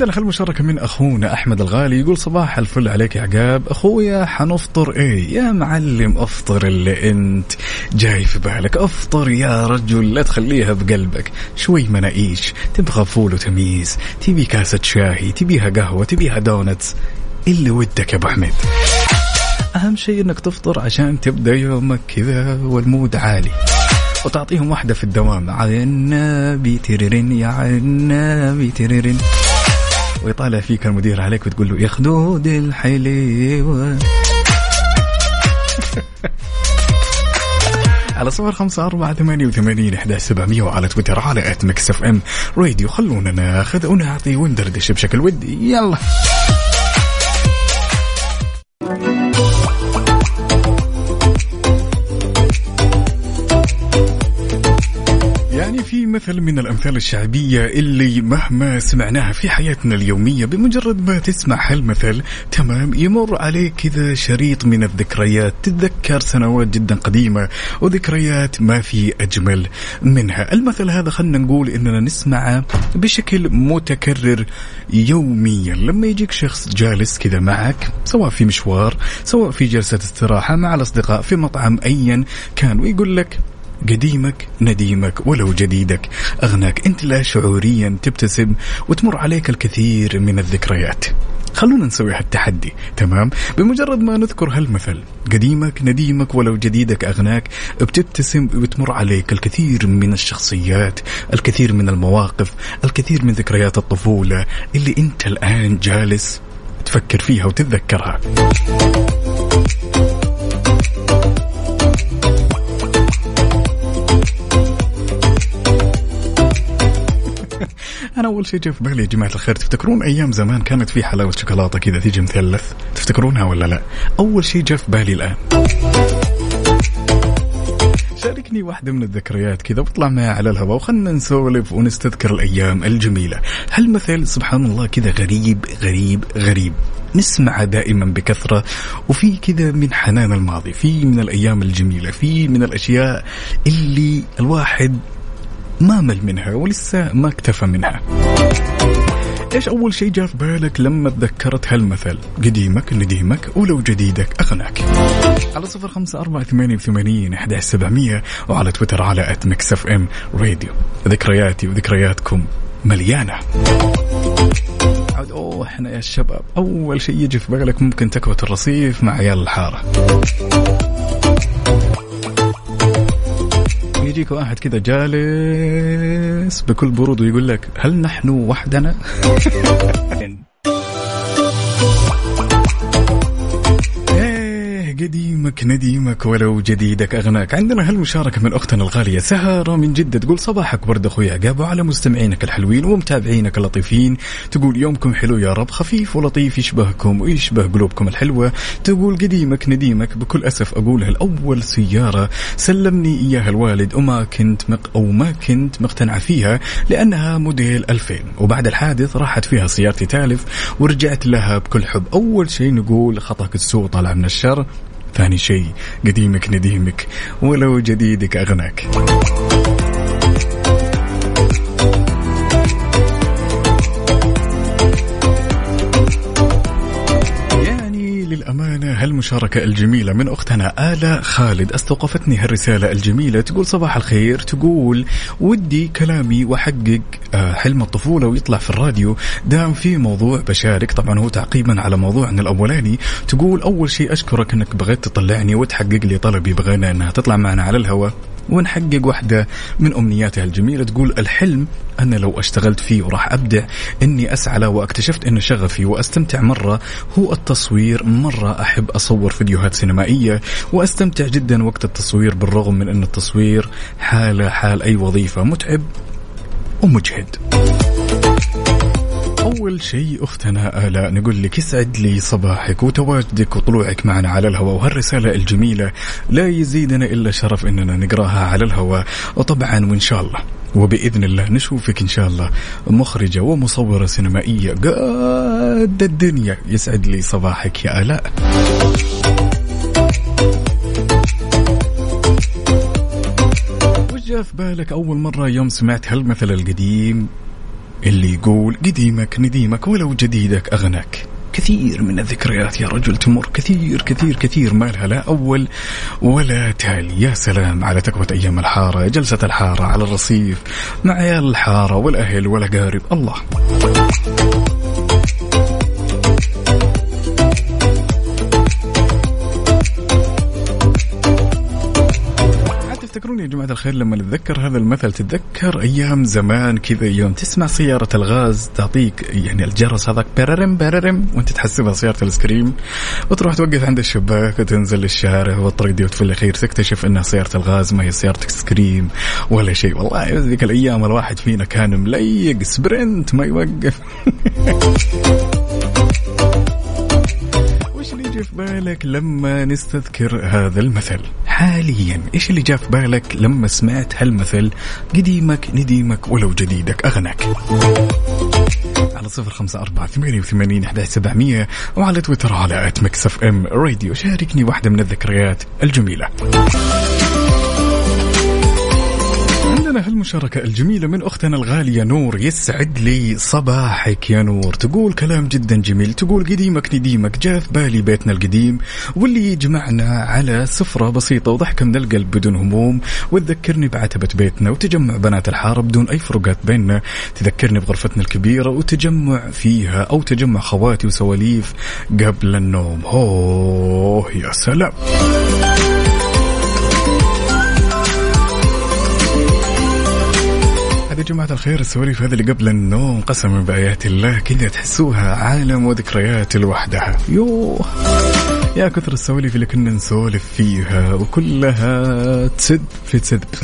عندنا خل مشاركة من أخونا أحمد الغالي يقول صباح الفل عليك يا عقاب. أخويا حنفطر إيه؟ يا معلم أفطر اللي أنت. جاي في بالك. أفطر يا رجل لا تخليها بقلبك. شوي مناقيش. تبغى فول وتميز تبي كاسة شاهي تبيها قهوة تبيها donuts. اللي ودك يا أبو حميد أهم شيء إنك تفطر عشان تبدأ يومك كذا والمود عالي. وتعطيهم واحدة في الدوام. عنا تررن يا عنا تررن. ويطالع فيك المدير عليك وتقول له يا خدود الحليوة. على صفر خمسة أربعة ثمانية وثمانين إحدى سبعمية وعلى تويتر على at Mix FM Radio خلونا ناخذ ونعطي وندردش بشكل ودي. يلا. مثل من الأمثال الشعبية اللي مهما سمعناها في حياتنا اليومية بمجرد ما تسمع هالمثل تمام يمر عليك كذا شريط من الذكريات. تتذكر سنوات جدا قديمة وذكريات ما في أجمل منها. المثل هذا خلنا نقول إننا نسمعه بشكل متكرر يوميا. لما يجيك شخص جالس كذا معك سواء في مشوار سواء في جلسة استراحة مع الأصدقاء في مطعم أيا كان ويقول لك قديمك نديمك ولو جديدك. أغناك أنت لا شعوريا تبتسم وتمر عليك الكثير من الذكريات. خلونا نسوي هالتحدي تمام؟ بمجرد ما نذكر هالمثل قديمك نديمك ولو جديدك أغناك بتبتسم وبتمر عليك الكثير من الشخصيات الكثير من المواقف الكثير من ذكريات الطفولة اللي أنت الآن جالس تفكر فيها وتتذكرها. أنا أول شيء جاء في بالي يا جماعة الخير تفتكرون أيام زمان كانت في حلاوة شوكولاتة كذا تيجي مثلث؟ تفتكرونها ولا لا؟ أول شيء جاء في بالي الآن. شاركني واحدة من الذكريات كذا واطلع معي على الهواء وخلنا نسولف ونستذكر الأيام الجميلة. هالمثل سبحان الله كذا غريب غريب غريب؟ نسمعه دائما بكثرة وفي كذا من حنان الماضي في من الأيام الجميلة في من الأشياء اللي الواحد ما مل منها ولسه ما اكتفى منها. إيش أول شيء جاء في بالك لما تذكرت هالمثل؟ قديمك نديمك ولو جديدك أغناك. على صفر خمسة أربعة ثمانية وثمانين أحد سبعمية وعلى تويتر على at FM Radio ذكرياتي وذكرياتكم مليانة. أوه إحنا يا شباب أول شيء يجي في بالك ممكن تكوة الرصيف مع عيال الحارة. يجيك واحد كذا جالس بكل برود ويقول لك هل نحن وحدنا؟ قديمك نديمك ولو جديدك أغناك. عندنا هالمشاركة من أختنا الغالية سهره من جدة. تقول صباحك ورد أخوي عقاب وعلى مستمعينك الحلوين ومتابعينك اللطيفين. تقول يومكم حلو يا رب. خفيف ولطيف يشبهكم ويشبه قلوبكم الحلوة. تقول قديمك نديمك. بكل أسف اقولها الأول سيارة. سلمني إياها الوالد. وما كنت مق أو ما كنت مقتنعه فيها لأنها موديل 2000 وبعد الحادث راحت فيها سيارتي تالف ورجعت لها بكل حب. أول شيء نقول خطأك السوء طالع من الشر. ثاني شيء قديمك نديمك ولو جديدك أغناك. للأمانة هالمشاركة الجميلة من أختنا آلاء خالد. أستوقفتني هالرسالة الجميلة. تقول صباح الخير. تقول ودي كلامي وحقق آه، حلم الطفولة ويطلع في الراديو. دام في موضوع بشارك. طبعا هو تعقيبا على موضوعنا الأولاني. تقول أول شيء أشكرك أنك بغيت تطلعني وتحقق لي طلبي بغينا أنها تطلع معنا على الهواء. ونحقق واحدة من أمنياتها الجميلة. تقول الحلم أنا لو أشتغلت فيه وراح أبدع أني أسعى له واكتشفت أن شغفي وأستمتع مرة. هو التصوير مرة أحب أصور فيديوهات سينمائية وأستمتع جدا وقت التصوير بالرغم من أن التصوير حالة حال أي وظيفة متعب ومجهد. أول شيء أختنا آلاء نقول لك يسعد لي صباحك وتواجدك وطلوعك معنا على الهواء وهالرسالة الجميلة لا يزيدنا إلا شرف إننا نقراها على الهواء. وطبعا وإن شاء الله وبإذن الله نشوفك إن شاء الله مخرجة ومصورة سينمائية قد الدنيا. يسعد لي صباحك يا آلاء. وش في بالك أول مرة يوم سمعت هالمثل القديم؟ اللي يقول قديمك نديمك ولو جديدك أغناك. كثير من الذكريات يا رجل تمر. كثير كثير كثير ما لها لا أول ولا تالي. يا سلام على تكوة أيام الحارة جلسة الحارة على الرصيف مع عيال الحارة والأهل والأقارب. الله. تفتكرون يا جماعة الخير لما نتذكر هذا المثل تتذكر أيام زمان كذا يوم تسمع سيارة الغاز تعطيك يعني الجرس هذاك بررم بررم وأنت تحسبها سيارة الايس كريم وتروح توقف عند الشباك وتنزل للشارع والطريق وفي الأخير تكتشف أنها سيارة الغاز ما هي سيارة ice cream ولا شيء. والله ذيك الأيام الواحد فينا كان مليق sprint ما يوقف. وش اللي يجي في بالك لما نستذكر هذا المثل؟ حاليا إيش اللي جاء في بالك لما سمعت هالمثل؟ قديمك نديمك ولو جديدك أغناك. على صفر خمسة أربعة ثمانية وثمانين أحد سبعمية وعلى تويتر على at Mix FM Radio شاركني واحدة من الذكريات الجميلة. عندنا هالمشاركة الجميلة من أختنا الغالية نور يسعد لي صباحك يا نور. تقول كلام جدا جميل تقول قديمك نديمك جاء في بالي بيتنا القديم واللي يجمعنا على سفرة بسيطة وضحكة من القلب بدون هموم. وتذكرني بعتبة بيتنا وتجمع بنات الحارة بدون أي فروقات بيننا. تذكرني بغرفتنا الكبيرة وتجمع فيها أو تجمع خواتي وسواليف قبل النوم. أوه يا سلام. يا جماعة الخير السواليف هذه اللي قبل النوم قسما بآيات الله كذا تحسوها عالم وذكريات لوحدها يوه يا كثر السواليف اللي كنا نسولف فيها وكلها تسد في تسد.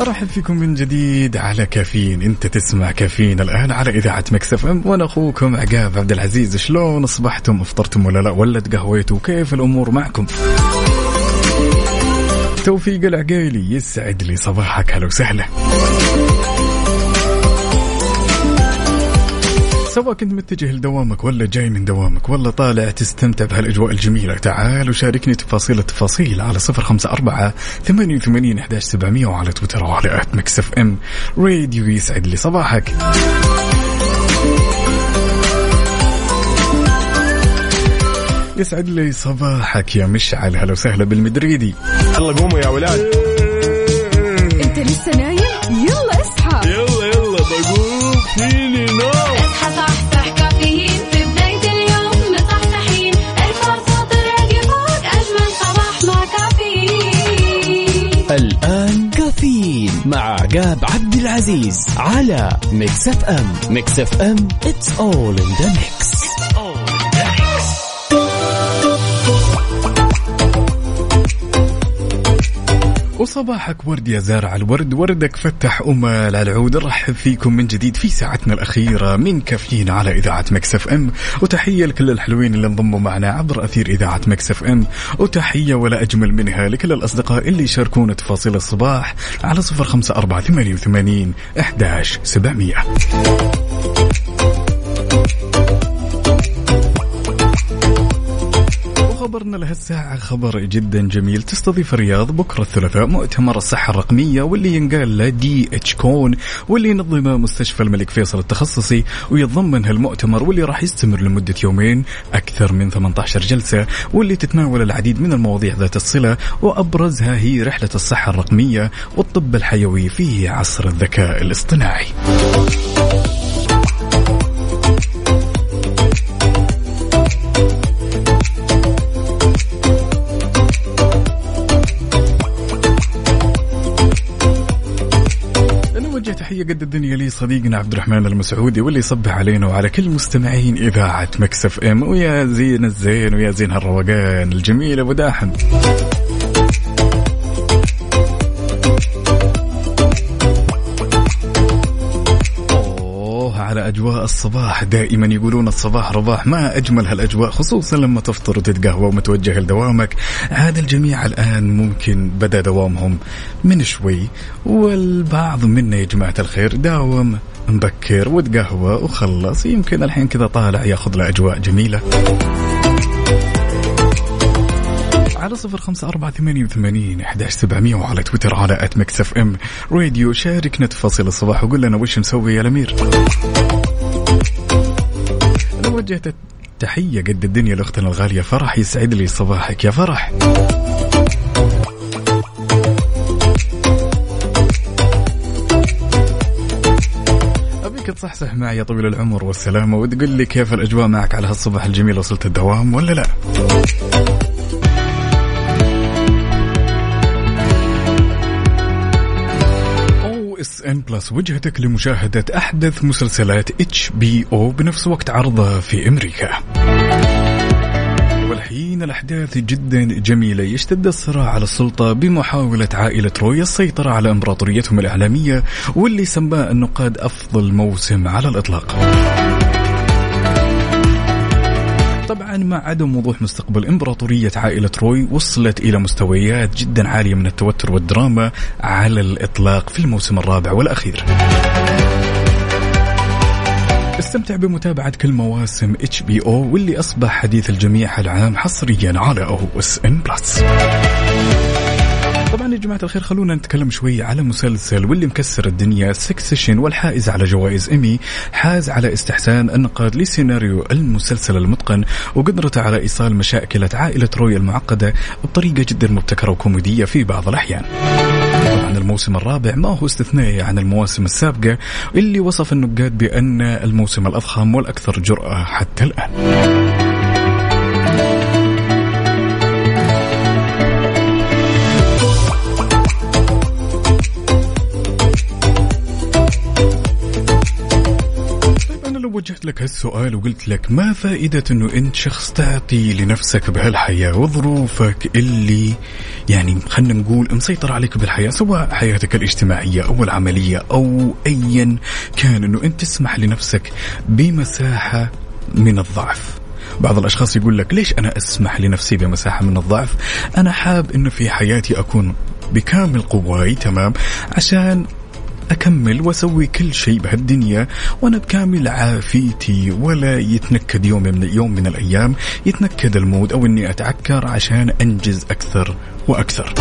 أرحب فيكم من جديد على كافيين. إنت تسمع كافيين الآن على إذاعة مكسف إم وأنا أخوكم عقاب عبد العزيز. شلون أصبحتم؟ أفطرتم ولا لا؟ ولا تقهويتوا كيف الأمور معكم؟ توفيق العقيلي يسعد لي صباحك. هلا وسهلا. سواء كنت متجه لدوامك ولا جاي من دوامك ولا طالع تستمتع بهالأجواء الجميلة تعال وشاركني تفاصيل التفاصيل على صفر خمسة أربعة ثمانية وثمانين أحداش سبعمية وعلى تويتر وعلى at Mix FM Radio يسعد لي صباحك يسعد لي صباحك يا مشعل. هلا وسهلا بالمدريدي. يلا قوموا يا ولاد. انت لسه نايم؟ يلا اصحى. يلا يلا بقوم. فيني نام اصحى صحصح كافيين. في بداية اليوم مصحصحين ارفع صوت الراديو فوق أجمل صباح مع كافيين. الآن كافيين مع عقاب عبد العزيز على ميكس أف أم. ميكس أف أم اتس اول ان ذا ميكس وصباحك ورد يا زارع الورد وردك فتح على العود. نرحب فيكم من جديد في ساعتنا الأخيرة من كافيين على إذاعة Mix FM. وتحية لكل الحلوين اللي انضموا معنا عبر أثير إذاعة Mix FM. وتحية ولا أجمل منها لكل الأصدقاء اللي يشاركونا تفاصيل الصباح على صفر خمسة أربعة ثمانية وثمانين أحداش سبعمية. وخبرنا لهالساعة خبر جدا جميل تستضيف الرياض بكرة الثلاثاء مؤتمر الصحة الرقمية واللي ينقال له دي اتش كون واللي ينظمه مستشفى الملك فيصل التخصصي ويتضمن هالمؤتمر واللي راح يستمر لمدة يومين أكثر من 18 جلسة واللي تتناول العديد من المواضيع ذات الصلة وأبرزها هي رحلة الصحة الرقمية والطب الحيوي في عصر الذكاء الاصطناعي. تحية قد الدنيا لي صديقنا عبد الرحمن المسعودي واللي يصبح علينا وعلى كل مستمعين إذاعة مكسف إم. ويا زين الزين ويا زين هالروقان الجميل أبو داحم. أجواء الصباح. دائما يقولون الصباح رباح ما أجمل هالأجواء خصوصا لما تفطر وتتقهوى ومتوجه لدوامك. عاد الجميع الآن ممكن بدأ دوامهم من شوي والبعض منا يا جماعة الخير داوم مبكر وتقهوى وخلص. يمكن الحين كذا طالع ياخذ له أجواء جميلة. على صفر خمسة أربعة ثمانية وثمانين أحداش سبعمية وعلى تويتر على at Mix FM راديو شاركنا تفاصيل الصباح وقول لنا وش مسوي يا الأمير. وجهت تحية قد الدنيا لأختنا الغالية. فرح يسعد لي صباحك يا فرح. أبيك تصحصح معي يا طويل العمر والسلامة وتقول لي كيف الأجواء معك على هالصباح الجميل؟ وصلت الدوام ولا لا؟ ان Plus وجهتك لمشاهدة أحدث مسلسلات HBO بنفس وقت عرضها في أمريكا. والحين الأحداث جدا جميلة يشتد الصراع على السلطة بمحاولة عائلة روي السيطرة على إمبراطوريتهم الإعلامية واللي سماه النقاد أفضل موسم على الإطلاق. طبعا مع عدم وضوح مستقبل إمبراطورية عائلة روي وصلت إلى مستويات جدا عالية من التوتر والدراما على الإطلاق في الموسم الرابع والأخير. استمتع بمتابعة كل مواسم HBO واللي أصبح حديث الجميع العام حصريا على OSN Plus يا جماعة الخير خلونا نتكلم شوي على مسلسل واللي مكسر الدنيا Succession والحائز على جوائز ايمي حاز على استحسان النقاد لسيناريو المسلسل المتقن وقدرته على إيصال مشاكل عائلة روي المعقدة بطريقة جدا مبتكرة وكوميدية في بعض الأحيان. طبعا الموسم الرابع ما هو استثنائي عن المواسم السابقة اللي وصف النقاد بأن الموسم الأضخم والأكثر جرأة حتى الآن وجهت لك هالسؤال وقلت لك ما فائدة أنه أنت شخص تعطي لنفسك بهالحياة؟ وظروفك اللي يعني خلينا نقول مسيطر عليك بالحياة سواء حياتك الاجتماعية أو العملية أو أيا كان أنه أنت تسمح لنفسك بمساحة من الضعف. بعض الأشخاص يقول لك ليش أنا أسمح لنفسي بمساحة من الضعف؟ أنا حاب أنه في حياتي أكون بكامل قواي تمام؟ عشان أكمل وأسوي كل شيء بهالدنيا وأنا بكامل عافيتي. ولا يتنكد يوم من يوم من الأيام يتنكد المود أو إني أتعكر عشان أنجز أكثر وأكثر.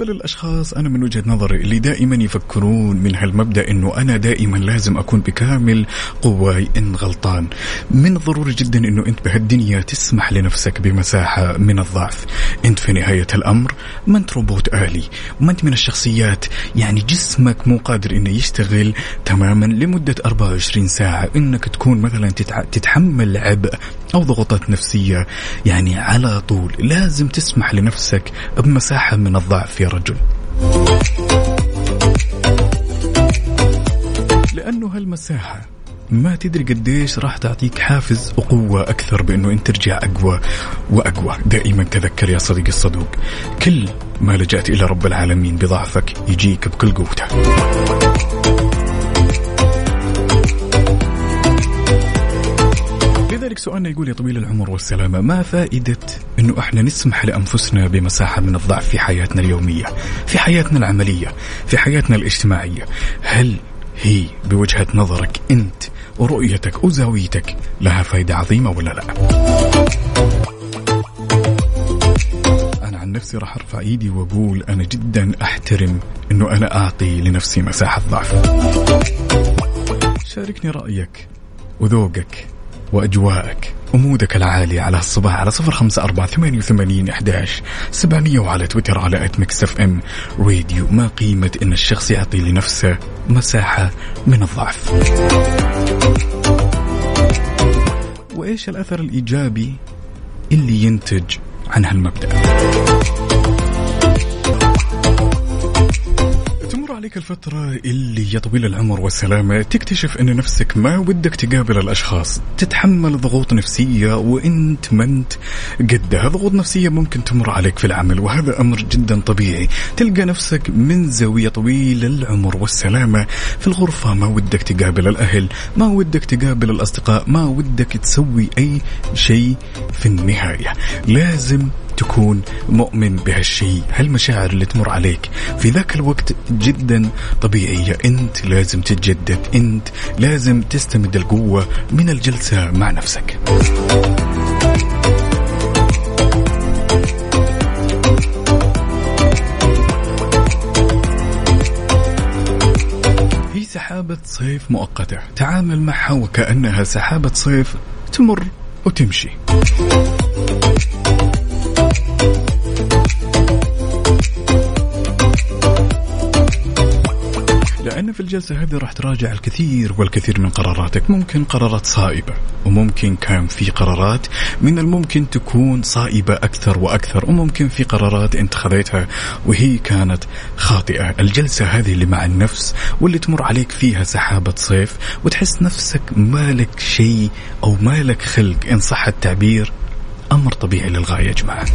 بالنسبة للأشخاص أنا من وجهة نظري اللي دائما يفكرون من هالمبدأ أنه أنا دائما لازم أكون بكامل قواي إن غلطان. من الضروري جدا أنه أنت بهالدنيا تسمح لنفسك بمساحة من الضعف. أنت في نهاية الأمر ما أنت روبوت آلي وما أنت من الشخصيات. يعني جسمك مو قادر أنه يشتغل تماما لمدة 24 ساعة. أنك تكون مثلا. تتحمل عبء أو ضغوطات نفسية. يعني على طول لازم تسمح لنفسك بمساحة من الضعف يا رجل لأنه هالمساحة ما تدري قديش راح تعطيك حافز وقوة أكثر بأنه أنت ترجع أقوى وأقوى. دائما تذكر يا صديقي الصدوق كل ما لجأت إلى رب العالمين بضعفك يجيك بكل قوته لذلك سؤالنا يقول يا طويل العمر والسلامة ما فائدة أنه إحنا نسمح لأنفسنا بمساحة من الضعف في حياتنا اليومية في حياتنا العملية في حياتنا الاجتماعية؟ هل هي بوجهة نظرك أنت ورؤيتك وزاويتك لها فائدة عظيمة ولا لا؟ أنا عن نفسي راح أرفع إيدي وأقول أنا جدا أحترم أنه أنا أعطي لنفسي مساحة ضعف. شاركني رأيك وذوقك وأجواءك. ومودك العالي على الصباح على صفر خمسة أربعة ثمانية وثمانين إحداش سبعمية وعلى تويتر على at Mix FM Radio ما قيمة إن الشخص يعطي لنفسه مساحة من الضعف. وإيش الأثر الإيجابي اللي ينتج عن هالمبدأ عليك الفترة اللي يا طويل العمر والسلامة تكتشف أن نفسك ما ودك تقابل الأشخاص تتحمل ضغوط نفسية وأنت ما أنت قدها ضغوط نفسية ممكن تمر عليك في العمل وهذا أمر جدا طبيعي. تلقى نفسك من زاوية طويل العمر والسلامة في الغرفة ما ودك تقابل الأهل ما ودك تقابل الأصدقاء ما ودك تسوي أي شيء في النهاية. لازم تكون مؤمن بهالشيء؟ هالمشاعر اللي تمر عليك في ذاك الوقت جدا طبيعية؟ أنت لازم تتجدد أنت لازم تستمد القوة من الجلسة مع نفسك. هي سحابة صيف مؤقتة. تعامل معها وكأنها سحابة صيف تمر وتمشي. لأن في الجلسة هذه راح تراجع الكثير والكثير من قراراتك ممكن قرارات صائبة وممكن كان في قرارات من الممكن تكون صائبة أكثر وأكثر وممكن في قرارات أنت خذيتها وهي كانت خاطئة. الجلسة هذه اللي مع النفس واللي تمر عليك فيها سحابة صيف وتحس نفسك مالك شيء أو مالك خلق إن صح التعبير أمر طبيعي للغاية يا جماعة.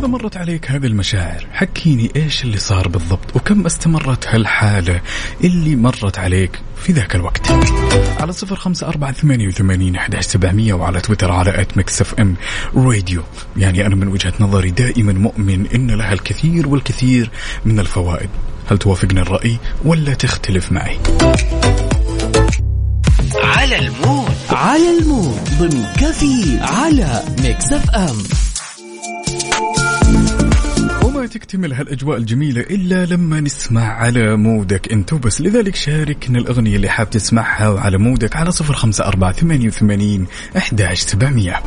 إذا مرت عليك هذه المشاعر؟ حكيني إيش اللي صار بالضبط وكم استمرت هالحالة اللي مرت عليك في ذاك الوقت؟ على صفر خمسة أربعة ثمانية وثمانين أحد سبعمية وعلى تويتر على at Mix FM Radio يعني أنا من وجهة نظري دائما مؤمن إن لها الكثير والكثير من الفوائد. هل توافقني الرأي ولا تختلف معي؟ على المود. على المود. ضمن كفي على ام وما تكتمل هالأجواء الجميلة إلا لما نسمع على مودك أنت بس لذلك شاركنا الأغنية اللي حاب تسمعها وعلى مودك على صفر خمسة أربعة ثمانية وثمانين أحداش سبعمية.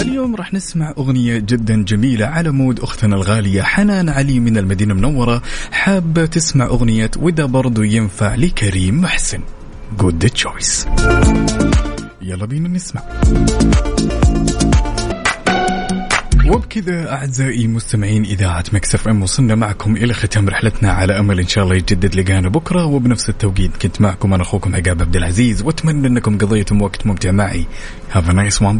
اليوم راح نسمع أغنية جدا جميلة على مود أختنا الغالية حنان علي من المدينة المنورة. حابة تسمع أغنية وده برضو ينفع لكريم محسن. good choice يلا بينا نسمع. وبكذا أعزائي مستمعين إذاعة Mix FM وصلنا معكم إلى ختام رحلتنا على أمل إن شاء الله يتجدد لقانا بكرة. وبنفس التوقيت كنت معكم أنا أخوكم عقاب عبد العزيز وأتمنى أنكم قضيتم وقت ممتع معي. have a nice one